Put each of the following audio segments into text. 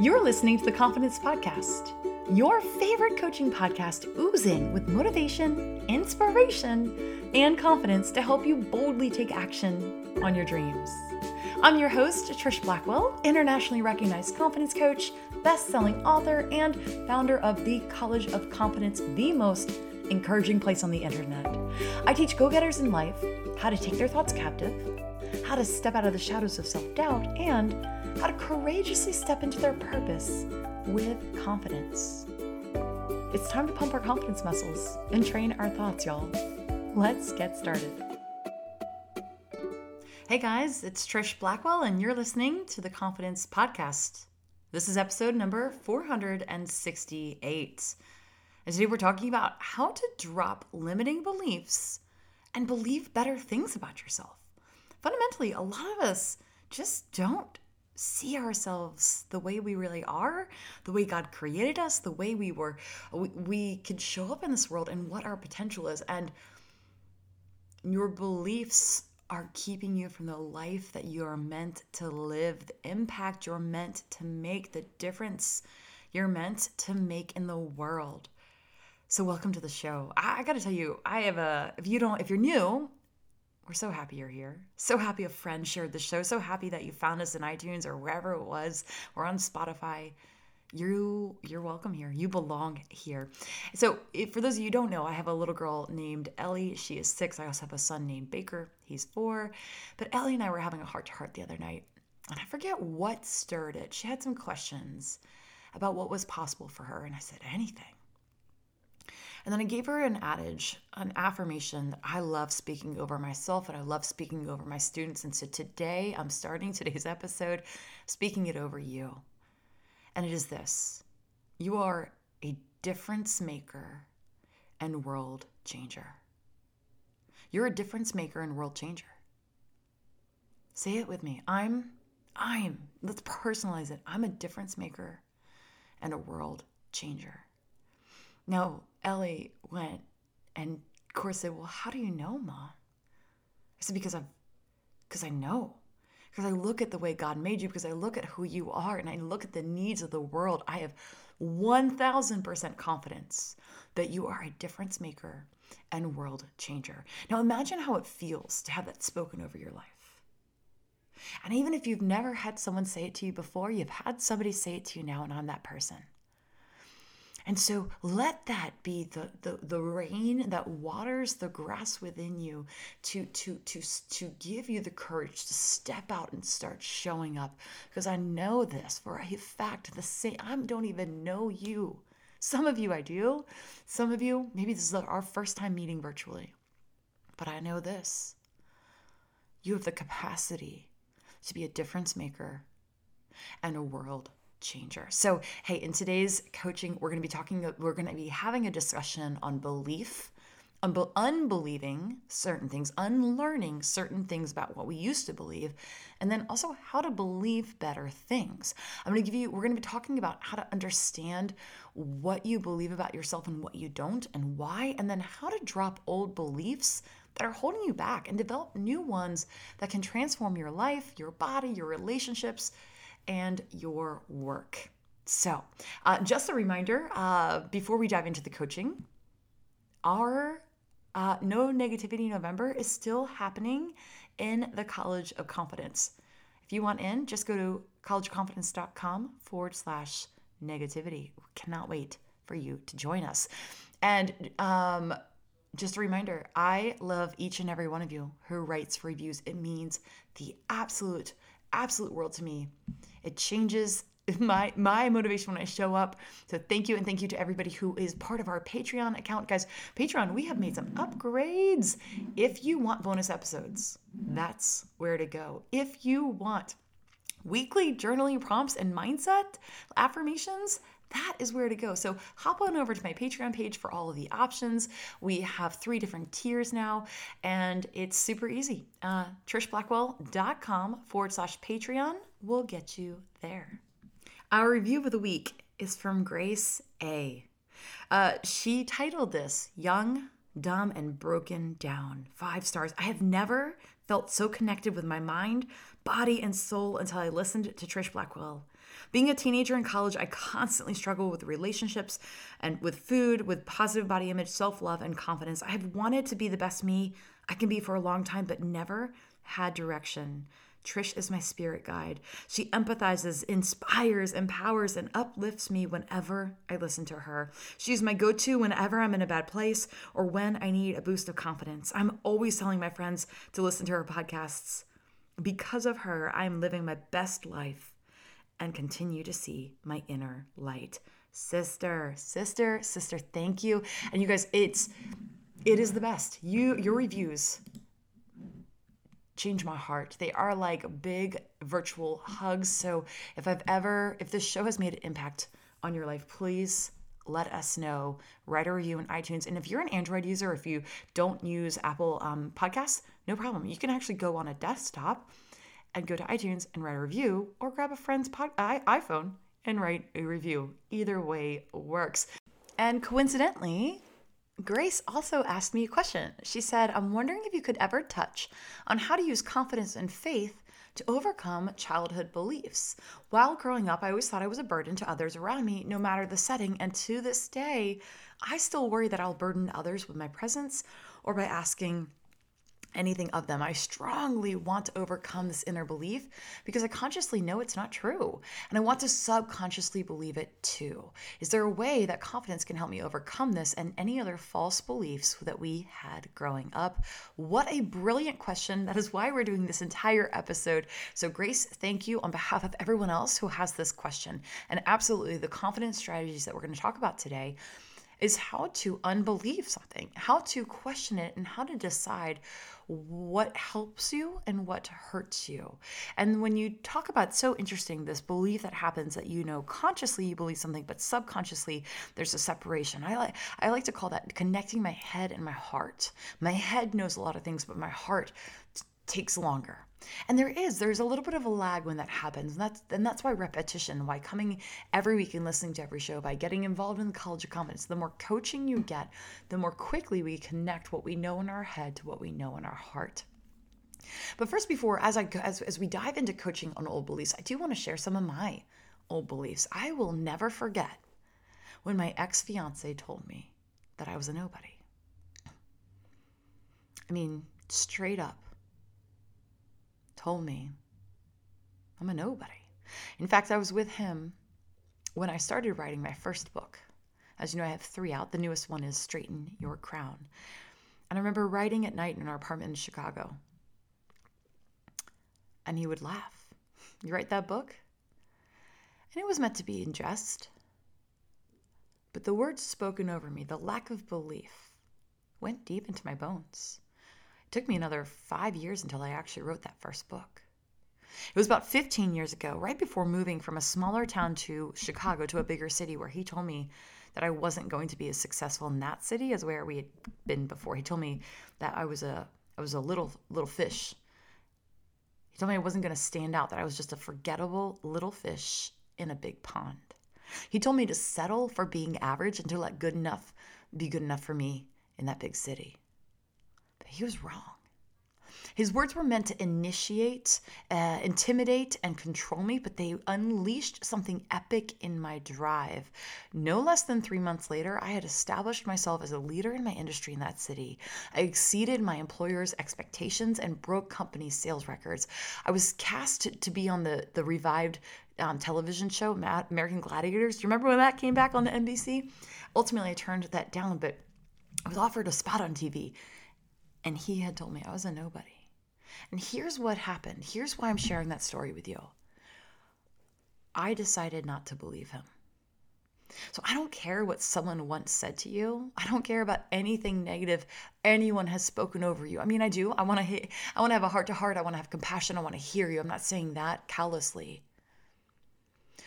You're listening to the Confidence Podcast, your favorite coaching podcast oozing with motivation, inspiration, and confidence to help you boldly take action on your dreams. I'm your host, Trish Blackwell, internationally recognized confidence coach, best selling author, and founder of the College of Confidence, the most encouraging place on the internet. I teach go getters in life how to take their thoughts captive, how to step out of the shadows of self doubt, and how to courageously step into their purpose with confidence. It's time to pump our confidence muscles and train our thoughts, y'all. Let's get started. Hey guys, it's Trish Blackwell, and you're listening to the Confidence Podcast. This is episode number 468. And today we're talking about how to drop limiting beliefs and believe better things about yourself. Fundamentally, a lot of us just don't see ourselves the way we really are, the way God created us, the way we were, we, we could show up in this world and what our potential is. And your beliefs are keeping you from the life that you are meant to live, the impact you're meant to make, the difference you're meant to make in the world. So, welcome to the show. I, I got to tell you, I have a, if you don't, if you're new, we're so happy you're here. So happy a friend shared the show. So happy that you found us in iTunes or wherever it was or on Spotify. You you're welcome here. You belong here. So, if, for those of you don't know, I have a little girl named Ellie. She is 6. I also have a son named Baker. He's 4. But Ellie and I were having a heart to heart the other night. And I forget what stirred it. She had some questions about what was possible for her and I said anything. And then I gave her an adage, an affirmation that I love speaking over myself and I love speaking over my students. And so today I'm starting today's episode speaking it over you. And it is this you are a difference maker and world changer. You're a difference maker and world changer. Say it with me. I'm, I'm, let's personalize it. I'm a difference maker and a world changer. Now, Ellie went and course said, Well, how do you know, Mom? I said, Because I've because I know. Because I look at the way God made you, because I look at who you are, and I look at the needs of the world. I have 1000% confidence that you are a difference maker and world changer. Now imagine how it feels to have that spoken over your life. And even if you've never had someone say it to you before, you've had somebody say it to you now, and I'm that person. And so let that be the, the, the rain that waters the grass within you to, to, to, to give you the courage to step out and start showing up. Because I know this for a fact, the same, I don't even know you. Some of you I do. Some of you, maybe this is our first time meeting virtually. But I know this you have the capacity to be a difference maker and a world changer. So, hey, in today's coaching, we're going to be talking, we're going to be having a discussion on belief, on unbelieving certain things, unlearning certain things about what we used to believe, and then also how to believe better things. I'm going to give you, we're going to be talking about how to understand what you believe about yourself and what you don't, and why, and then how to drop old beliefs that are holding you back and develop new ones that can transform your life, your body, your relationships and your work. So, uh, just a reminder uh, before we dive into the coaching, our uh, No Negativity November is still happening in the College of Confidence. If you want in, just go to collegeconfidence.com forward slash negativity. Cannot wait for you to join us. And um, just a reminder I love each and every one of you who writes reviews. It means the absolute absolute world to me. It changes my my motivation when I show up. So thank you and thank you to everybody who is part of our Patreon account. Guys, Patreon, we have made some upgrades. If you want bonus episodes, that's where to go. If you want weekly journaling prompts and mindset affirmations, that is where to go. So hop on over to my Patreon page for all of the options. We have three different tiers now, and it's super easy. Uh, TrishBlackwell.com forward slash Patreon will get you there. Our review of the week is from Grace A. Uh, she titled this Young, Dumb, and Broken Down. Five stars. I have never felt so connected with my mind, body, and soul until I listened to Trish Blackwell. Being a teenager in college, I constantly struggled with relationships and with food, with positive body image, self love, and confidence. I have wanted to be the best me I can be for a long time, but never had direction. Trish is my spirit guide. She empathizes, inspires, empowers, and uplifts me whenever I listen to her. She's my go to whenever I'm in a bad place or when I need a boost of confidence. I'm always telling my friends to listen to her podcasts. Because of her, I'm living my best life and continue to see my inner light. Sister, sister, sister, thank you. And you guys, it's it is the best. You your reviews change my heart. They are like big virtual hugs. So if I've ever if this show has made an impact on your life, please let us know. Write a review in iTunes. And if you're an Android user, if you don't use Apple um, Podcasts, no problem. You can actually go on a desktop and go to iTunes and write a review, or grab a friend's pod- iPhone and write a review. Either way works. And coincidentally, Grace also asked me a question. She said, I'm wondering if you could ever touch on how to use confidence and faith to overcome childhood beliefs. While growing up, I always thought I was a burden to others around me, no matter the setting. And to this day, I still worry that I'll burden others with my presence or by asking anything of them. I strongly want to overcome this inner belief because I consciously know it's not true. And I want to subconsciously believe it too. Is there a way that confidence can help me overcome this and any other false beliefs that we had growing up? What a brilliant question. That is why we're doing this entire episode. So, Grace, thank you on behalf of everyone else who has this question. And absolutely, the confidence strategies that we're going to talk about today is how to unbelieve something, how to question it, and how to decide what helps you and what hurts you. And when you talk about so interesting this belief that happens that you know consciously you believe something but subconsciously there's a separation. I like I like to call that connecting my head and my heart. My head knows a lot of things but my heart t- takes longer. And there is, there's a little bit of a lag when that happens. And that's and that's why repetition, why coming every week and listening to every show, by getting involved in the College of Confidence, the more coaching you get, the more quickly we connect what we know in our head to what we know in our heart. But first, before as I as, as we dive into coaching on old beliefs, I do want to share some of my old beliefs. I will never forget when my ex fiance told me that I was a nobody. I mean, straight up told me I'm a nobody. In fact, I was with him when I started writing my first book. As you know, I have three out. The newest one is Straighten Your Crown. And I remember writing at night in our apartment in Chicago. And he would laugh. You write that book? And it was meant to be in jest. But the words spoken over me, the lack of belief, went deep into my bones. It took me another five years until I actually wrote that first book. It was about 15 years ago, right before moving from a smaller town to Chicago to a bigger city, where he told me that I wasn't going to be as successful in that city as where we had been before. He told me that I was a I was a little little fish. He told me I wasn't going to stand out, that I was just a forgettable little fish in a big pond. He told me to settle for being average and to let good enough be good enough for me in that big city he was wrong. His words were meant to initiate, uh, intimidate, and control me, but they unleashed something epic in my drive. No less than three months later, I had established myself as a leader in my industry in that city. I exceeded my employer's expectations and broke company sales records. I was cast to be on the, the revived um, television show, American Gladiators. Do you remember when that came back on the NBC? Ultimately, I turned that down, but I was offered a spot on TV and he had told me I was a nobody. And here's what happened. Here's why I'm sharing that story with you. I decided not to believe him. So I don't care what someone once said to you. I don't care about anything negative anyone has spoken over you. I mean, I do. I want to I want to have a heart to heart. I want to have compassion. I want to hear you. I'm not saying that callously.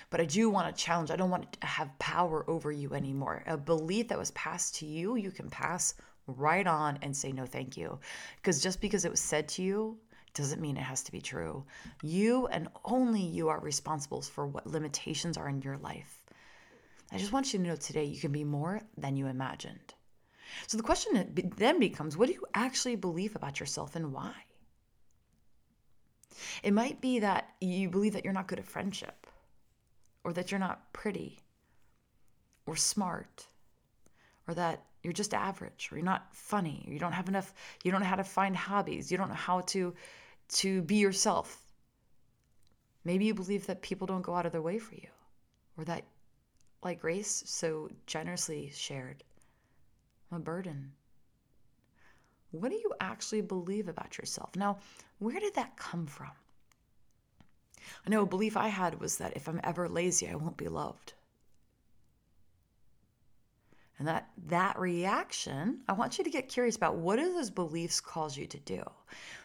But I do want to challenge. I don't want to have power over you anymore. A belief that was passed to you, you can pass right on and say no thank you. Because just because it was said to you doesn't mean it has to be true. You and only you are responsible for what limitations are in your life. I just want you to know today you can be more than you imagined. So the question then becomes what do you actually believe about yourself and why? It might be that you believe that you're not good at friendship, or that you're not pretty, or smart, or that you're just average, or you're not funny, or you don't have enough, you don't know how to find hobbies, you don't know how to to be yourself. Maybe you believe that people don't go out of their way for you, or that, like Grace so generously shared, I'm a burden. What do you actually believe about yourself? Now, where did that come from? I know a belief I had was that if I'm ever lazy, I won't be loved. And that that reaction, I want you to get curious about what do those beliefs cause you to do?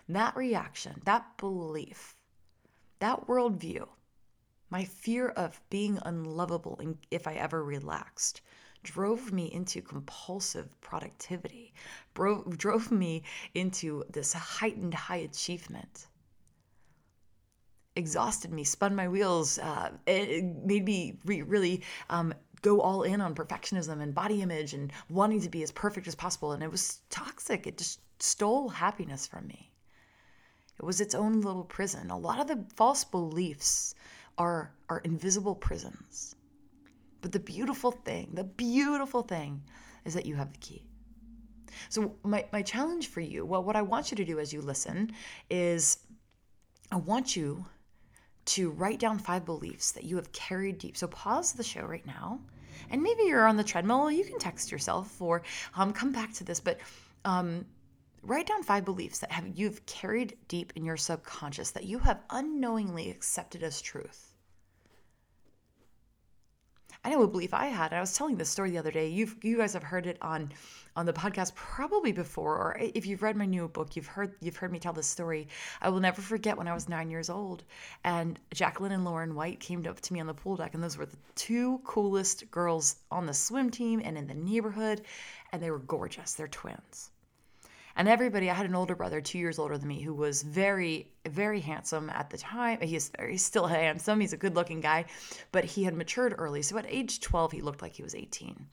That reaction, that belief, that worldview, my fear of being unlovable if I ever relaxed, drove me into compulsive productivity, bro- drove me into this heightened high achievement. Exhausted me, spun my wheels, uh, it made me re- really um, go all in on perfectionism and body image and wanting to be as perfect as possible. And it was toxic. It just stole happiness from me. It was its own little prison. A lot of the false beliefs are, are invisible prisons. But the beautiful thing, the beautiful thing is that you have the key. So, my, my challenge for you, well, what I want you to do as you listen is I want you to write down five beliefs that you have carried deep. So, pause the show right now. And maybe you're on the treadmill, you can text yourself or um, come back to this, but um, write down five beliefs that have you've carried deep in your subconscious that you have unknowingly accepted as truth. I know a belief I had. I was telling this story the other day. You you guys have heard it on on the podcast probably before, or if you've read my new book, you've heard you've heard me tell this story. I will never forget when I was nine years old, and Jacqueline and Lauren White came up to me on the pool deck, and those were the two coolest girls on the swim team and in the neighborhood, and they were gorgeous. They're twins. And everybody, I had an older brother, two years older than me, who was very, very handsome at the time. He's, he's still handsome. He's a good looking guy, but he had matured early. So at age 12, he looked like he was 18.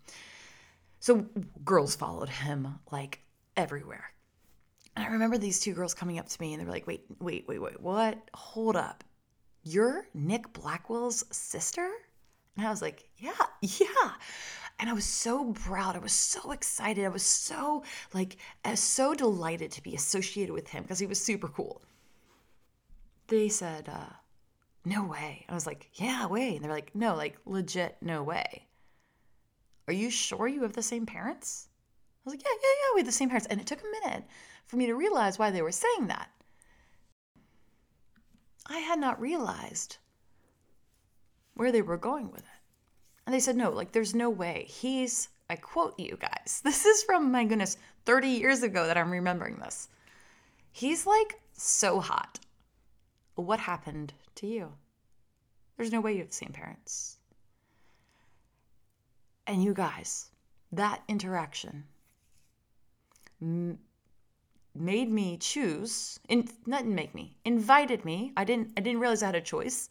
So girls followed him like everywhere. And I remember these two girls coming up to me and they were like, wait, wait, wait, wait, what? Hold up. You're Nick Blackwell's sister? And I was like, yeah, yeah. And I was so proud. I was so excited. I was so like I so delighted to be associated with him because he was super cool. They said, uh, no way. I was like, yeah, way. And they're like, no, like legit, no way. Are you sure you have the same parents? I was like, yeah, yeah, yeah, we have the same parents. And it took a minute for me to realize why they were saying that. I had not realized where they were going with it. And they said, no, like, there's no way. He's, I quote you guys, this is from, my goodness, 30 years ago that I'm remembering this. He's like so hot. What happened to you? There's no way you have the same parents. And you guys, that interaction made me choose, in, not make me, invited me. I didn't, I didn't realize I had a choice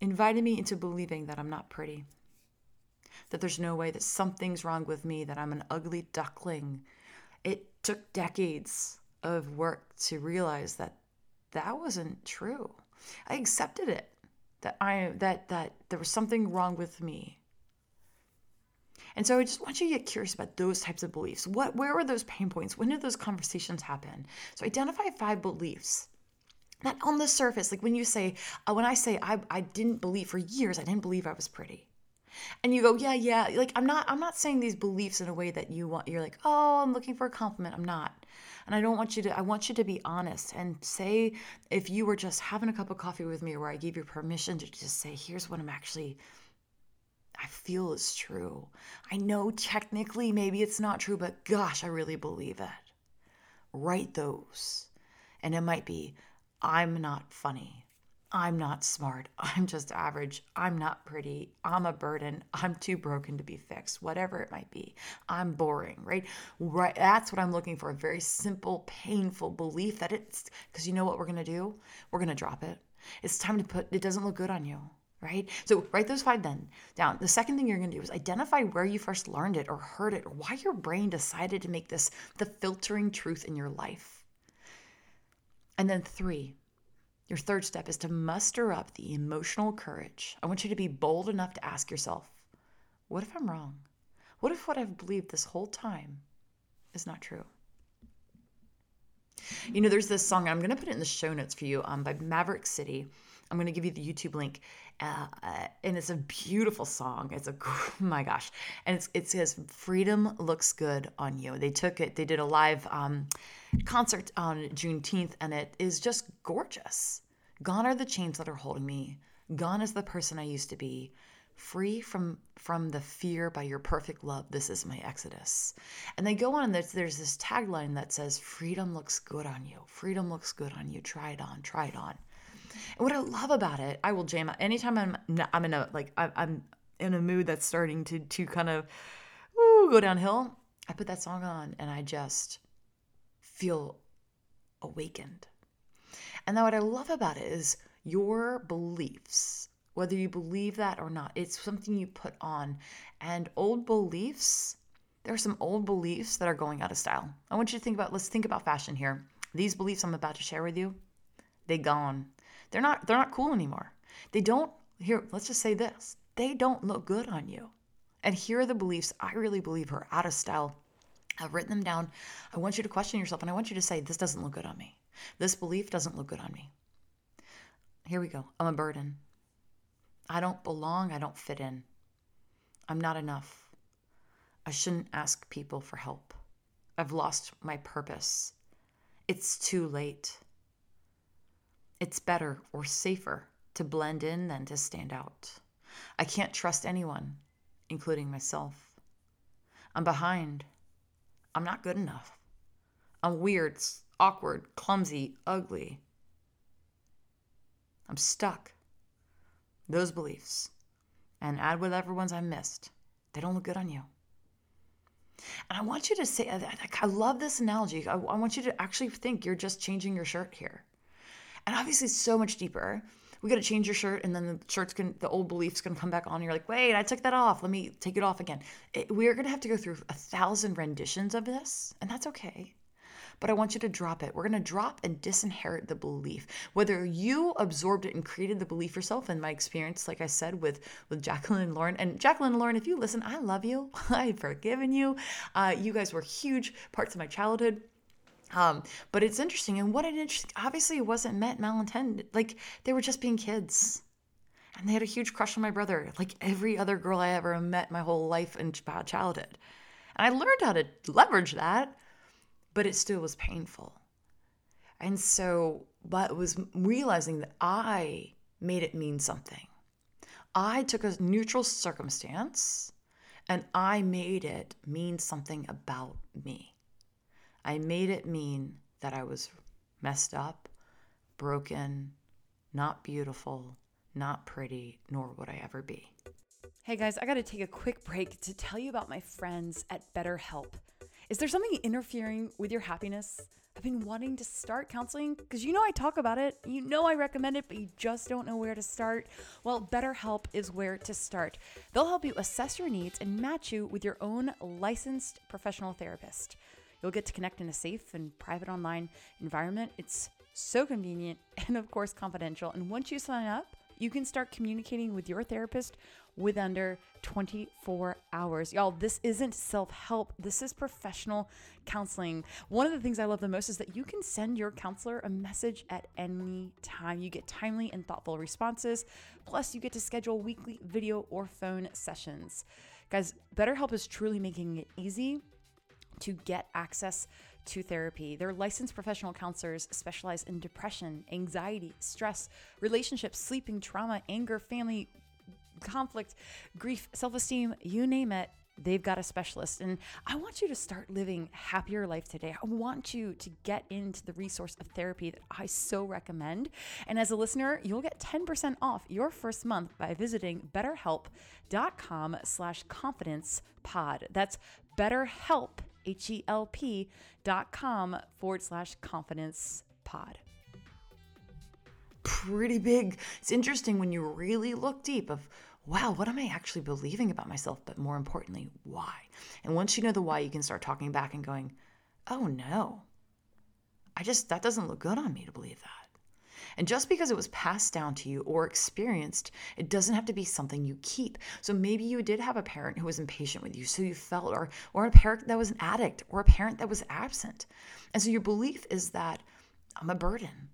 invited me into believing that I'm not pretty, that there's no way that something's wrong with me, that I'm an ugly duckling. It took decades of work to realize that that wasn't true. I accepted it. That I that that there was something wrong with me. And so I just want you to get curious about those types of beliefs. What where were those pain points? When did those conversations happen? So identify five beliefs that on the surface, like when you say, uh, when I say I, I didn't believe for years, I didn't believe I was pretty. And you go, yeah, yeah. Like I'm not, I'm not saying these beliefs in a way that you want. You're like, oh, I'm looking for a compliment. I'm not. And I don't want you to. I want you to be honest and say if you were just having a cup of coffee with me, where I gave you permission to just say, here's what I'm actually. I feel is true. I know technically maybe it's not true, but gosh, I really believe it. Write those. And it might be, I'm not funny. I'm not smart. I'm just average. I'm not pretty. I'm a burden. I'm too broken to be fixed, whatever it might be. I'm boring, right? Right. That's what I'm looking for. A very simple, painful belief that it's because you know what we're going to do? We're going to drop it. It's time to put it doesn't look good on you, right? So write those five then down. The second thing you're going to do is identify where you first learned it or heard it or why your brain decided to make this the filtering truth in your life. And then three, Your third step is to muster up the emotional courage. I want you to be bold enough to ask yourself, what if I'm wrong? What if what I've believed this whole time is not true? You know, there's this song, I'm going to put it in the show notes for you um, by Maverick City. I'm going to give you the YouTube link. Uh, and it's a beautiful song. It's a, my gosh. And it's, it says, Freedom Looks Good on You. They took it, they did a live um, concert on Juneteenth, and it is just gorgeous. Gone are the chains that are holding me. Gone is the person I used to be free from from the fear by your perfect love this is my exodus and they go on and there's, there's this tagline that says freedom looks good on you freedom looks good on you try it on try it on and what i love about it i will jam out anytime i'm i'm in a like i'm in a mood that's starting to to kind of ooh, go downhill i put that song on and i just feel awakened and now what i love about it is your beliefs whether you believe that or not. It's something you put on. And old beliefs, there are some old beliefs that are going out of style. I want you to think about, let's think about fashion here. These beliefs I'm about to share with you, they gone. They're not they're not cool anymore. They don't here, let's just say this. They don't look good on you. And here are the beliefs I really believe are out of style. I've written them down. I want you to question yourself and I want you to say, this doesn't look good on me. This belief doesn't look good on me. Here we go. I'm a burden. I don't belong. I don't fit in. I'm not enough. I shouldn't ask people for help. I've lost my purpose. It's too late. It's better or safer to blend in than to stand out. I can't trust anyone, including myself. I'm behind. I'm not good enough. I'm weird, awkward, clumsy, ugly. I'm stuck those beliefs and add whatever ones I missed, they don't look good on you. And I want you to say, I love this analogy. I want you to actually think you're just changing your shirt here. And obviously, it's so much deeper. We got to change your shirt, and then the shirt's going the old beliefs to come back on. You're like, wait, I took that off. Let me take it off again. It, we're to have to go through a thousand renditions of this, and that's okay but I want you to drop it. We're going to drop and disinherit the belief. Whether you absorbed it and created the belief yourself, in my experience, like I said with with Jacqueline and Lauren, and Jacqueline and Lauren, if you listen, I love you. I've forgiven you. Uh, you guys were huge parts of my childhood. Um, but it's interesting, and what it interesting, obviously it wasn't meant malintended. Like they were just being kids and they had a huge crush on my brother, like every other girl I ever met my whole life and childhood. And I learned how to leverage that but it still was painful. And so, but was realizing that I made it mean something. I took a neutral circumstance and I made it mean something about me. I made it mean that I was messed up, broken, not beautiful, not pretty, nor would I ever be. Hey guys, I got to take a quick break to tell you about my friends at BetterHelp. Is there something interfering with your happiness? I've been wanting to start counseling because you know I talk about it. You know I recommend it, but you just don't know where to start. Well, BetterHelp is where to start. They'll help you assess your needs and match you with your own licensed professional therapist. You'll get to connect in a safe and private online environment. It's so convenient and, of course, confidential. And once you sign up, you can start communicating with your therapist with under 24 hours. Y'all, this isn't self help, this is professional counseling. One of the things I love the most is that you can send your counselor a message at any time. You get timely and thoughtful responses, plus, you get to schedule weekly video or phone sessions. Guys, BetterHelp is truly making it easy to get access to therapy. Their licensed professional counselors specialize in depression, anxiety, stress, relationships, sleeping, trauma, anger, family conflict, grief, self esteem, you name it. They've got a specialist. And I want you to start living happier life today. I want you to get into the resource of therapy that I so recommend. And as a listener, you'll get 10% off your first month by visiting betterhelp.com slash confidence pod. That's betterhelp, H-E-L-P dot com forward slash confidence pod pretty big. It's interesting when you really look deep of wow, what am I actually believing about myself? But more importantly, why? And once you know the why, you can start talking back and going, oh no, I just, that doesn't look good on me to believe that. And just because it was passed down to you or experienced, it doesn't have to be something you keep. So maybe you did have a parent who was impatient with you, so you felt, or, or a parent that was an addict, or a parent that was absent. And so your belief is that I'm a burden.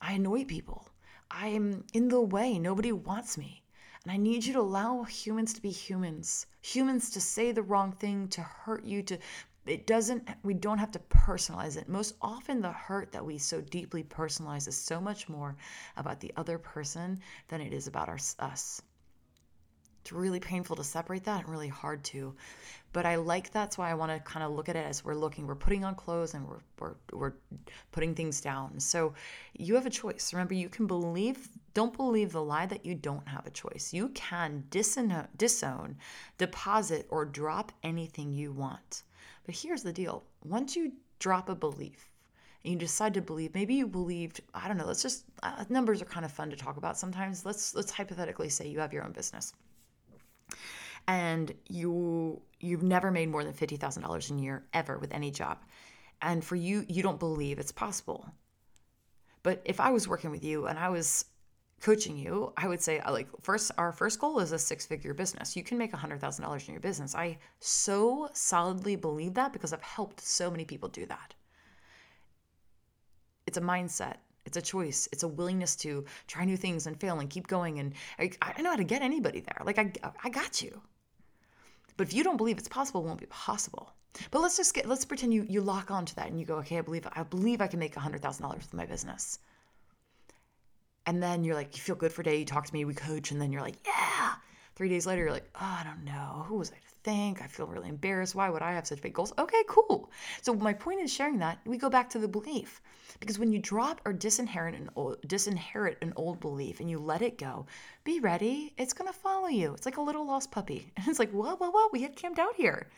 I annoy people. I'm in the way. Nobody wants me. And I need you to allow humans to be humans, humans to say the wrong thing, to hurt you, to it doesn't we don't have to personalize it. Most often the hurt that we so deeply personalize is so much more about the other person than it is about our, us. It's really painful to separate that and really hard to but i like that's why i want to kind of look at it as we're looking we're putting on clothes and we're, we're, we're putting things down. So you have a choice. Remember you can believe don't believe the lie that you don't have a choice. You can disown, disown deposit or drop anything you want but here's the deal once you drop a belief, and you decide to believe, maybe you believed, I don't know, let's just, uh, numbers are kind of fun to talk about sometimes. Let's, let's hypothetically say you have your own business and you you've never made more than $50,000 a year ever with any job. And for you you don't believe it's possible. But if I was working with you and I was coaching you, I would say uh, like first our first goal is a six-figure business. You can make $100,000 in your business. I so solidly believe that because I've helped so many people do that. It's a mindset. It's a choice. It's a willingness to try new things and fail and keep going. And I, I know how to get anybody there. Like I, I got you. But if you don't believe it's possible, it won't be possible. But let's just get let's pretend you you lock onto that and you go, okay, I believe I believe I can make hundred thousand dollars with my business. And then you're like, you feel good for a day, you talk to me, we coach, and then you're like, yeah. Three days later, you're like, oh, I don't know. Who was I to think? I feel really embarrassed. Why would I have such big goals? Okay, cool. So my point in sharing that, we go back to the belief. Because when you drop or disinherit an old, disinherit an old belief and you let it go, be ready. It's gonna follow you. It's like a little lost puppy. And it's like, whoa, whoa, whoa, we had camped out here.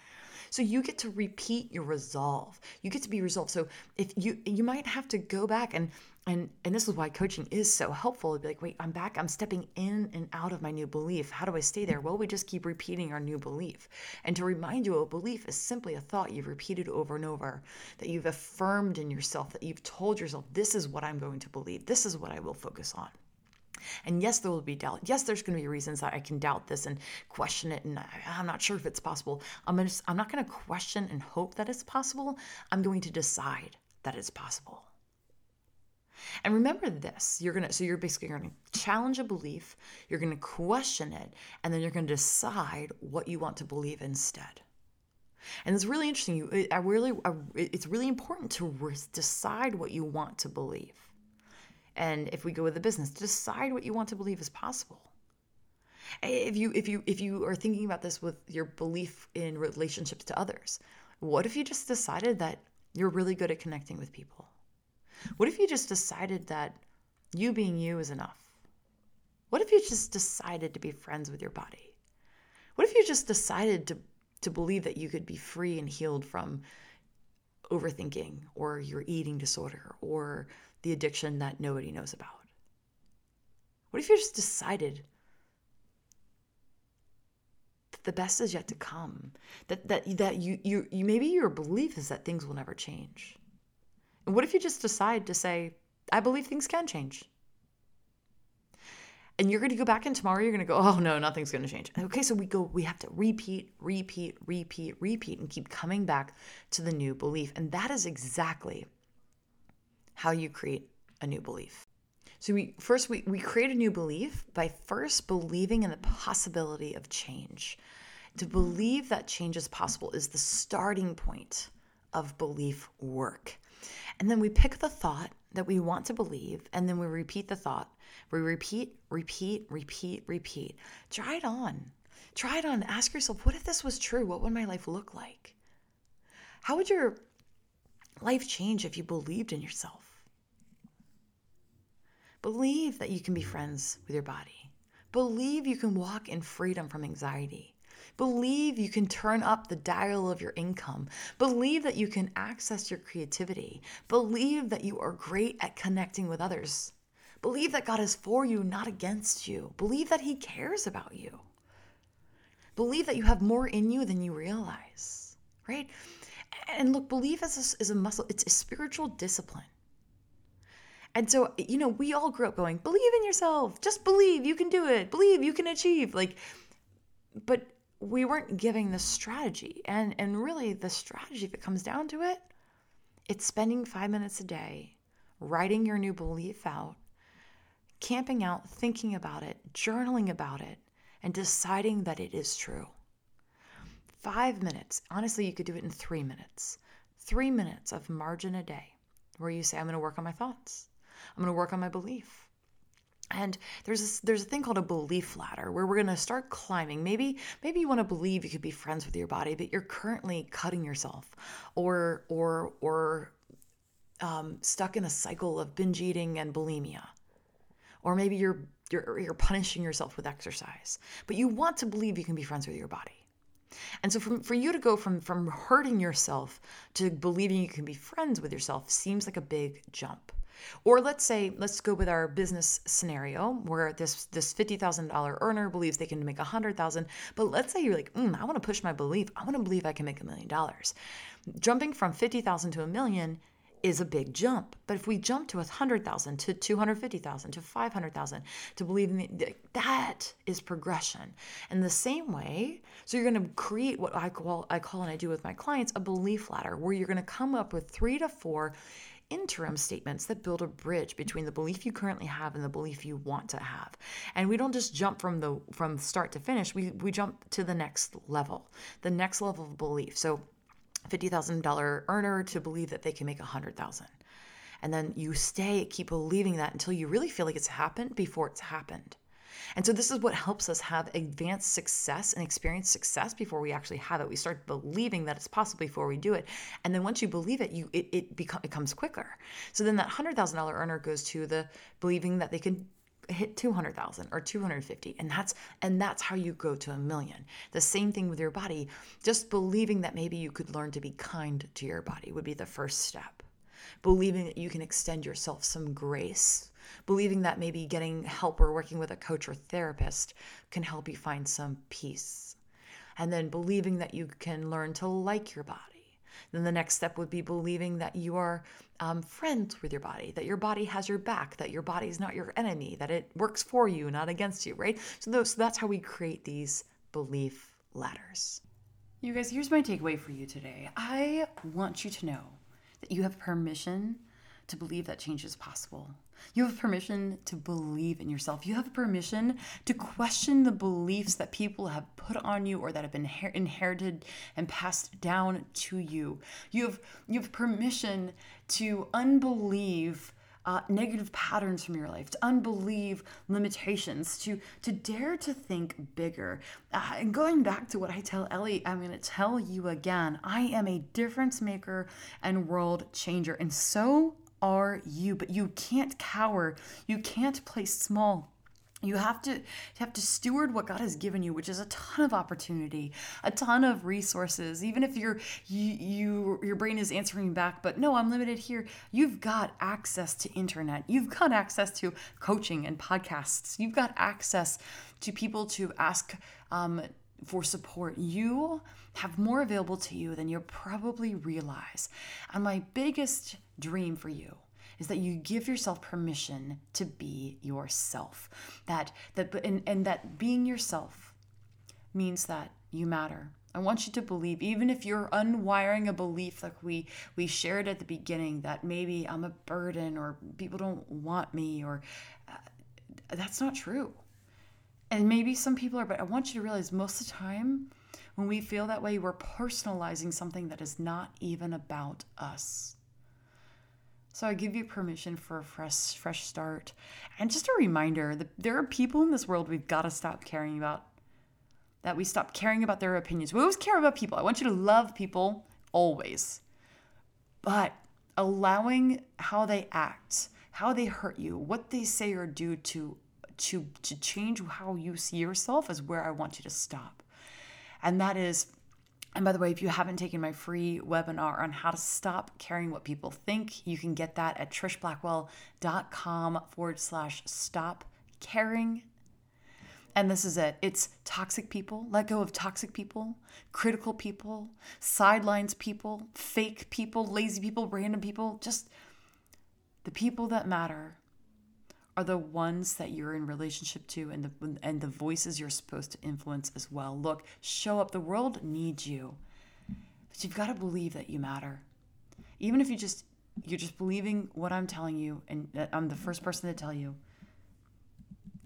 So you get to repeat your resolve. You get to be resolved. So if you you might have to go back and and and this is why coaching is so helpful to be like wait i'm back i'm stepping in and out of my new belief how do i stay there well we just keep repeating our new belief and to remind you a belief is simply a thought you've repeated over and over that you've affirmed in yourself that you've told yourself this is what i'm going to believe this is what i will focus on and yes, there will be doubt. Yes, there's going to be reasons that I can doubt this and question it, and I'm not sure if it's possible. I'm I'm not going to question and hope that it's possible. I'm going to decide that it's possible. And remember this you're going to, so you're basically going to challenge a belief, you're going to question it, and then you're going to decide what you want to believe instead. And it's really interesting. You, I really, I, it's really important to re- decide what you want to believe. And if we go with the business, decide what you want to believe is possible. If you, if you, if you are thinking about this with your belief in relationships to others, what if you just decided that you're really good at connecting with people? What if you just decided that you being you is enough? What if you just decided to be friends with your body? What if you just decided to, to believe that you could be free and healed from overthinking or your eating disorder or the addiction that nobody knows about? What if you just decided that the best is yet to come? That that that you you, you maybe your belief is that things will never change. What if you just decide to say, I believe things can change? And you're going to go back in tomorrow, you're going to go, oh no, nothing's going to change. Okay, so we go, we have to repeat, repeat, repeat, repeat, and keep coming back to the new belief. And that is exactly how you create a new belief. So we first we, we create a new belief by first believing in the possibility of change. To believe that change is possible is the starting point of belief work. And then we pick the thought that we want to believe, and then we repeat the thought. We repeat, repeat, repeat, repeat. Try it on. Try it on. Ask yourself, what if this was true? What would my life look like? How would your life change if you believed in yourself? Believe that you can be friends with your body. Believe you can walk in freedom from anxiety. Believe you can turn up the dial of your income. Believe that you can access your creativity. Believe that you are great at connecting with others. Believe that God is for you, not against you. Believe that He cares about you. Believe that you have more in you than you realize, right? And look, belief is a, is a muscle, it's a spiritual discipline. And so, you know, we all grew up going, believe in yourself, just believe you can do it, believe you can achieve. Like, but we weren't giving the strategy. And and really the strategy, if it comes down to it, it's spending five minutes a day writing your new belief out, camping out, thinking about it, journaling about it, and deciding that it is true. Five minutes. Honestly, you could do it in three minutes. Three minutes of margin a day where you say, I'm going to work on my thoughts. I'm going to work on my belief. And there's this, there's a thing called a belief ladder where we're going to start climbing. Maybe maybe you want to believe you could be friends with your body, but you're currently cutting yourself, or or or um, stuck in a cycle of binge eating and bulimia, or maybe you're you're you're punishing yourself with exercise, but you want to believe you can be friends with your body. And so from, for you to go from from hurting yourself to believing you can be friends with yourself seems like a big jump. Or let's say, let's go with our business scenario where this this fifty thousand dollar earner believes they can make a hundred thousand, but let's say you're like, mm, I want to push my belief. I want to believe I can make a million dollars. Jumping from fifty thousand to a million is a big jump. But if we jump to a 100,000 to 250,000 to 500,000 to believe in that is progression. And the same way, so you're going to create what I call I call and I do with my clients a belief ladder where you're going to come up with 3 to 4 interim statements that build a bridge between the belief you currently have and the belief you want to have. And we don't just jump from the from start to finish. We we jump to the next level, the next level of belief. So $50,000 earner to believe that they can make 100,000. And then you stay keep believing that until you really feel like it's happened before it's happened. And so this is what helps us have advanced success and experience success before we actually have it. We start believing that it's possible before we do it. And then once you believe it, you it it, become, it comes quicker. So then that $100,000 earner goes to the believing that they can hit 200,000 or 250 and that's and that's how you go to a million. The same thing with your body. Just believing that maybe you could learn to be kind to your body would be the first step. Believing that you can extend yourself some grace. Believing that maybe getting help or working with a coach or therapist can help you find some peace. And then believing that you can learn to like your body then the next step would be believing that you are um, friends with your body, that your body has your back, that your body is not your enemy, that it works for you, not against you, right? So, those, so that's how we create these belief ladders. You guys, here's my takeaway for you today. I want you to know that you have permission to believe that change is possible. You have permission to believe in yourself. You have permission to question the beliefs that people have put on you or that have been inherited and passed down to you. You have you have permission to unbelieve uh, negative patterns from your life, to unbelieve limitations, to to dare to think bigger. Uh, and going back to what I tell Ellie, I'm going to tell you again. I am a difference maker and world changer, and so are you, but you can't cower. You can't play small. You have to you have to steward what God has given you, which is a ton of opportunity, a ton of resources. Even if your you, you your brain is answering back, but no, I'm limited here. You've got access to internet. You've got access to coaching and podcasts. You've got access to people to ask um, for support. You have more available to you than you probably realize. And my biggest dream for you is that you give yourself permission to be yourself. That that and, and that being yourself means that you matter. I want you to believe, even if you're unwiring a belief like we we shared at the beginning, that maybe I'm a burden or people don't want me, or uh, that's not true. And maybe some people are, but I want you to realize most of the time when we feel that way, we're personalizing something that is not even about us. So I give you permission for a fresh, fresh start. And just a reminder that there are people in this world we've got to stop caring about. That we stop caring about their opinions. We always care about people. I want you to love people always. But allowing how they act, how they hurt you, what they say or do to to to change how you see yourself is where I want you to stop. And that is and by the way, if you haven't taken my free webinar on how to stop caring what people think, you can get that at trishblackwell.com forward slash stop caring. And this is it it's toxic people, let go of toxic people, critical people, sidelines people, fake people, lazy people, random people. Just The people that matter are the ones that you're in relationship to and the and the voices you're supposed to influence as well. Look, show up. The world needs you. But you've got to believe that you matter. Even if you just you're just believing what I'm telling you and I'm the first person to tell you.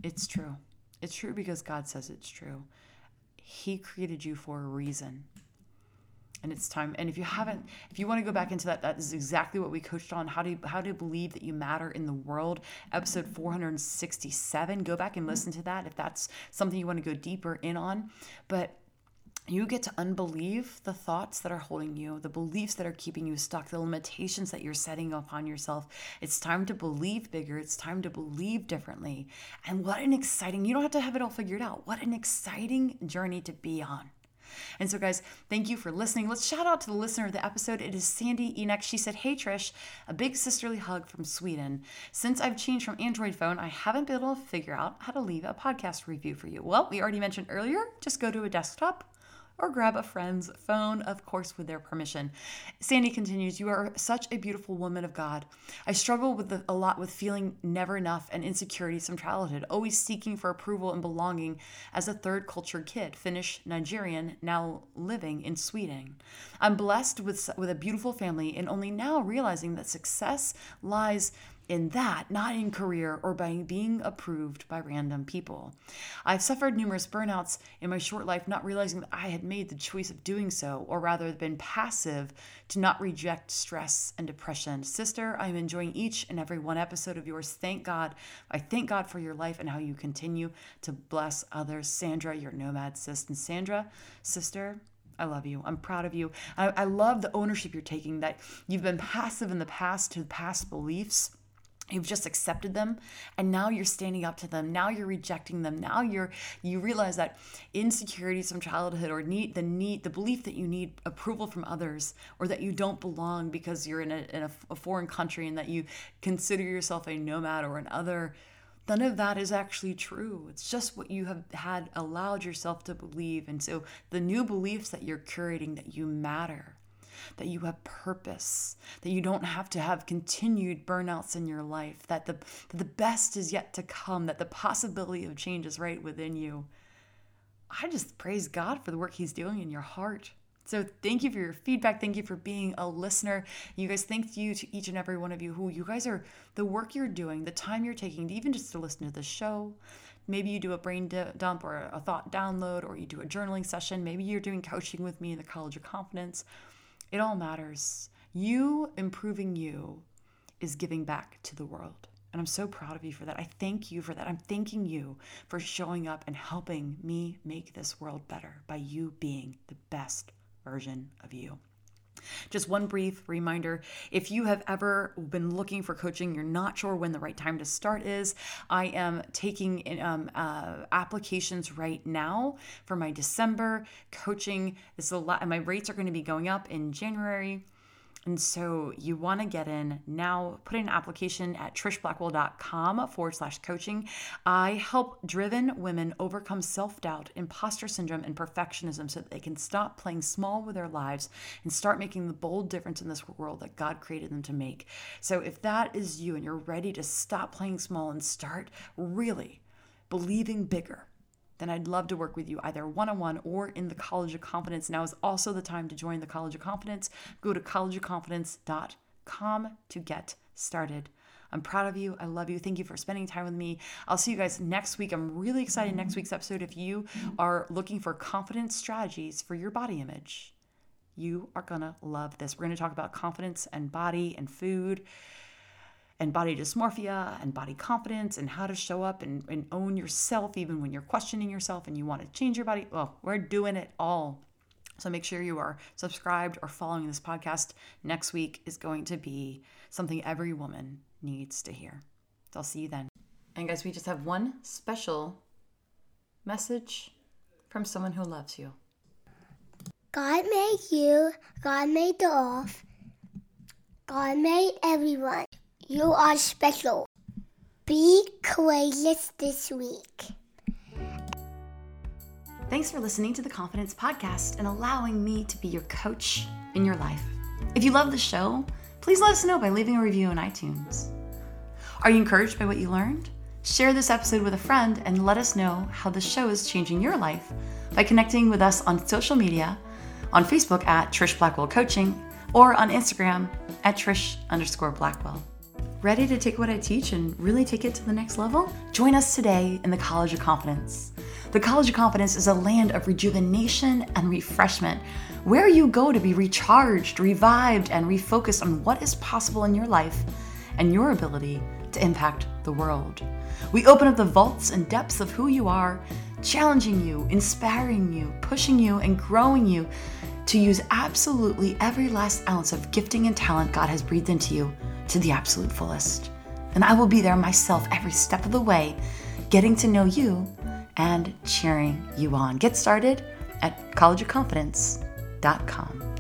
It's true. It's true because God says it's true. He created you for a reason and it's time and if you haven't if you want to go back into that that is exactly what we coached on how do you how to believe that you matter in the world episode 467 go back and listen to that if that's something you want to go deeper in on but you get to unbelieve the thoughts that are holding you, the beliefs that are keeping you stuck, the limitations that you're setting upon yourself. It's time to believe bigger. It's time to believe differently. And what an exciting, you don't have to have it all figured out. What an exciting journey to be on. And so, guys, thank you for listening. Let's shout out to the listener of the episode. It is Sandy Enoch. She said, Hey, Trish, a big sisterly hug from Sweden. Since I've changed from Android phone, I haven't been able to figure out how to leave a podcast review for you. Well, we already mentioned earlier, just go to a desktop or grab a friend's phone, of course, with their permission. Sandy continues, You are such a beautiful woman of God. I struggle with the, a lot with feeling never enough and insecurities from childhood, always seeking for approval and belonging as a third culture kid, Finnish Nigerian, now living in Sweden. I'm blessed with, with a beautiful family and only now realizing that success lies in that, not in career or by being approved by random people. I've suffered numerous burnouts in my short life, not realizing that I had made the choice of doing so, or rather been passive to not reject stress and depression. Sister, I'm enjoying each and every one episode of yours. Thank God. I thank God for your life and how you continue to bless others. Sandra, your nomad sis. And Sandra, sister, I love you. I'm proud of you. I, I love the ownership you're taking that you've been passive in the past to past beliefs you've just accepted them and now you're standing up to them. Now you're rejecting them. Now you're you realize that insecurities from childhood or need the need the belief that you need approval from others or that you don't belong because you're in a, in a, a foreign country and that you consider yourself a nomad or an other none of that is actually true. It's just what you have had allowed yourself to believe. And so the new beliefs that you're curating that you matter that you have purpose, that you don't have to have continued burnouts in your life, that the, that the best is yet to come, that the possibility of change is right within you. I just praise God for the work He's doing in your heart. So thank you for your feedback. Thank you for being a listener. You guys, thank you to each and every one of you who you guys are the work you're doing, the time you're taking, even just to listen to the show. Maybe you do a brain dump or a thought download, or you do a journaling session. Maybe you're doing coaching with me in the College of Confidence. It all matters. You improving you is giving back to the world. And I'm so proud of you for that. I thank you for that. I'm thanking you for showing up and helping me make this world better by you being the best version of you. Just one brief reminder if you have ever been looking for coaching, you're not sure when the right time to start is, I am taking um, uh, applications right now for my December coaching. This is a lot, and my rates are going to be going up in January. And so you want to get in now, put in an application at trishblackwell.com forward slash coaching. I help driven women overcome self doubt, imposter syndrome, and perfectionism so that they can stop playing small with their lives and start making the bold difference in this world that God created them to make. So if that is you and you're ready to stop playing small and start really believing bigger, then I'd love to work with you either one on one or in the College of Confidence. Now is also the time to join the College of Confidence. Go to collegeofconfidence.com to get started. I'm proud of you. I love you. Thank you for spending time with me. I'll see you guys next week. I'm really excited next week's episode. If you are looking for confidence strategies for your body image, you are going to love this. We're going to talk about confidence and body and food and body dysmorphia and body confidence and how to show up and, and own yourself even when you're questioning yourself and you want to change your body. Well, we're doing it all. So make sure you are subscribed or following this podcast. Next week is going to be something every woman needs to hear. So I'll see you then. And guys, we just have one special message from someone who loves you. God made you, God made the earth, God made everyone. You are special. Be courageous this week. Thanks for listening to the Confidence Podcast and allowing me to be your coach in your life. If you love the show, please let us know by leaving a review on iTunes. Are you encouraged by what you learned? Share this episode with a friend and let us know how the show is changing your life by connecting with us on social media, on Facebook at Trish Blackwell Coaching, or on Instagram at Trish underscore Blackwell. Ready to take what I teach and really take it to the next level? Join us today in the College of Confidence. The College of Confidence is a land of rejuvenation and refreshment where you go to be recharged, revived, and refocused on what is possible in your life and your ability to impact the world. We open up the vaults and depths of who you are, challenging you, inspiring you, pushing you, and growing you to use absolutely every last ounce of gifting and talent God has breathed into you to the absolute fullest. And I will be there myself every step of the way, getting to know you and cheering you on. Get started at collegeofconfidence.com.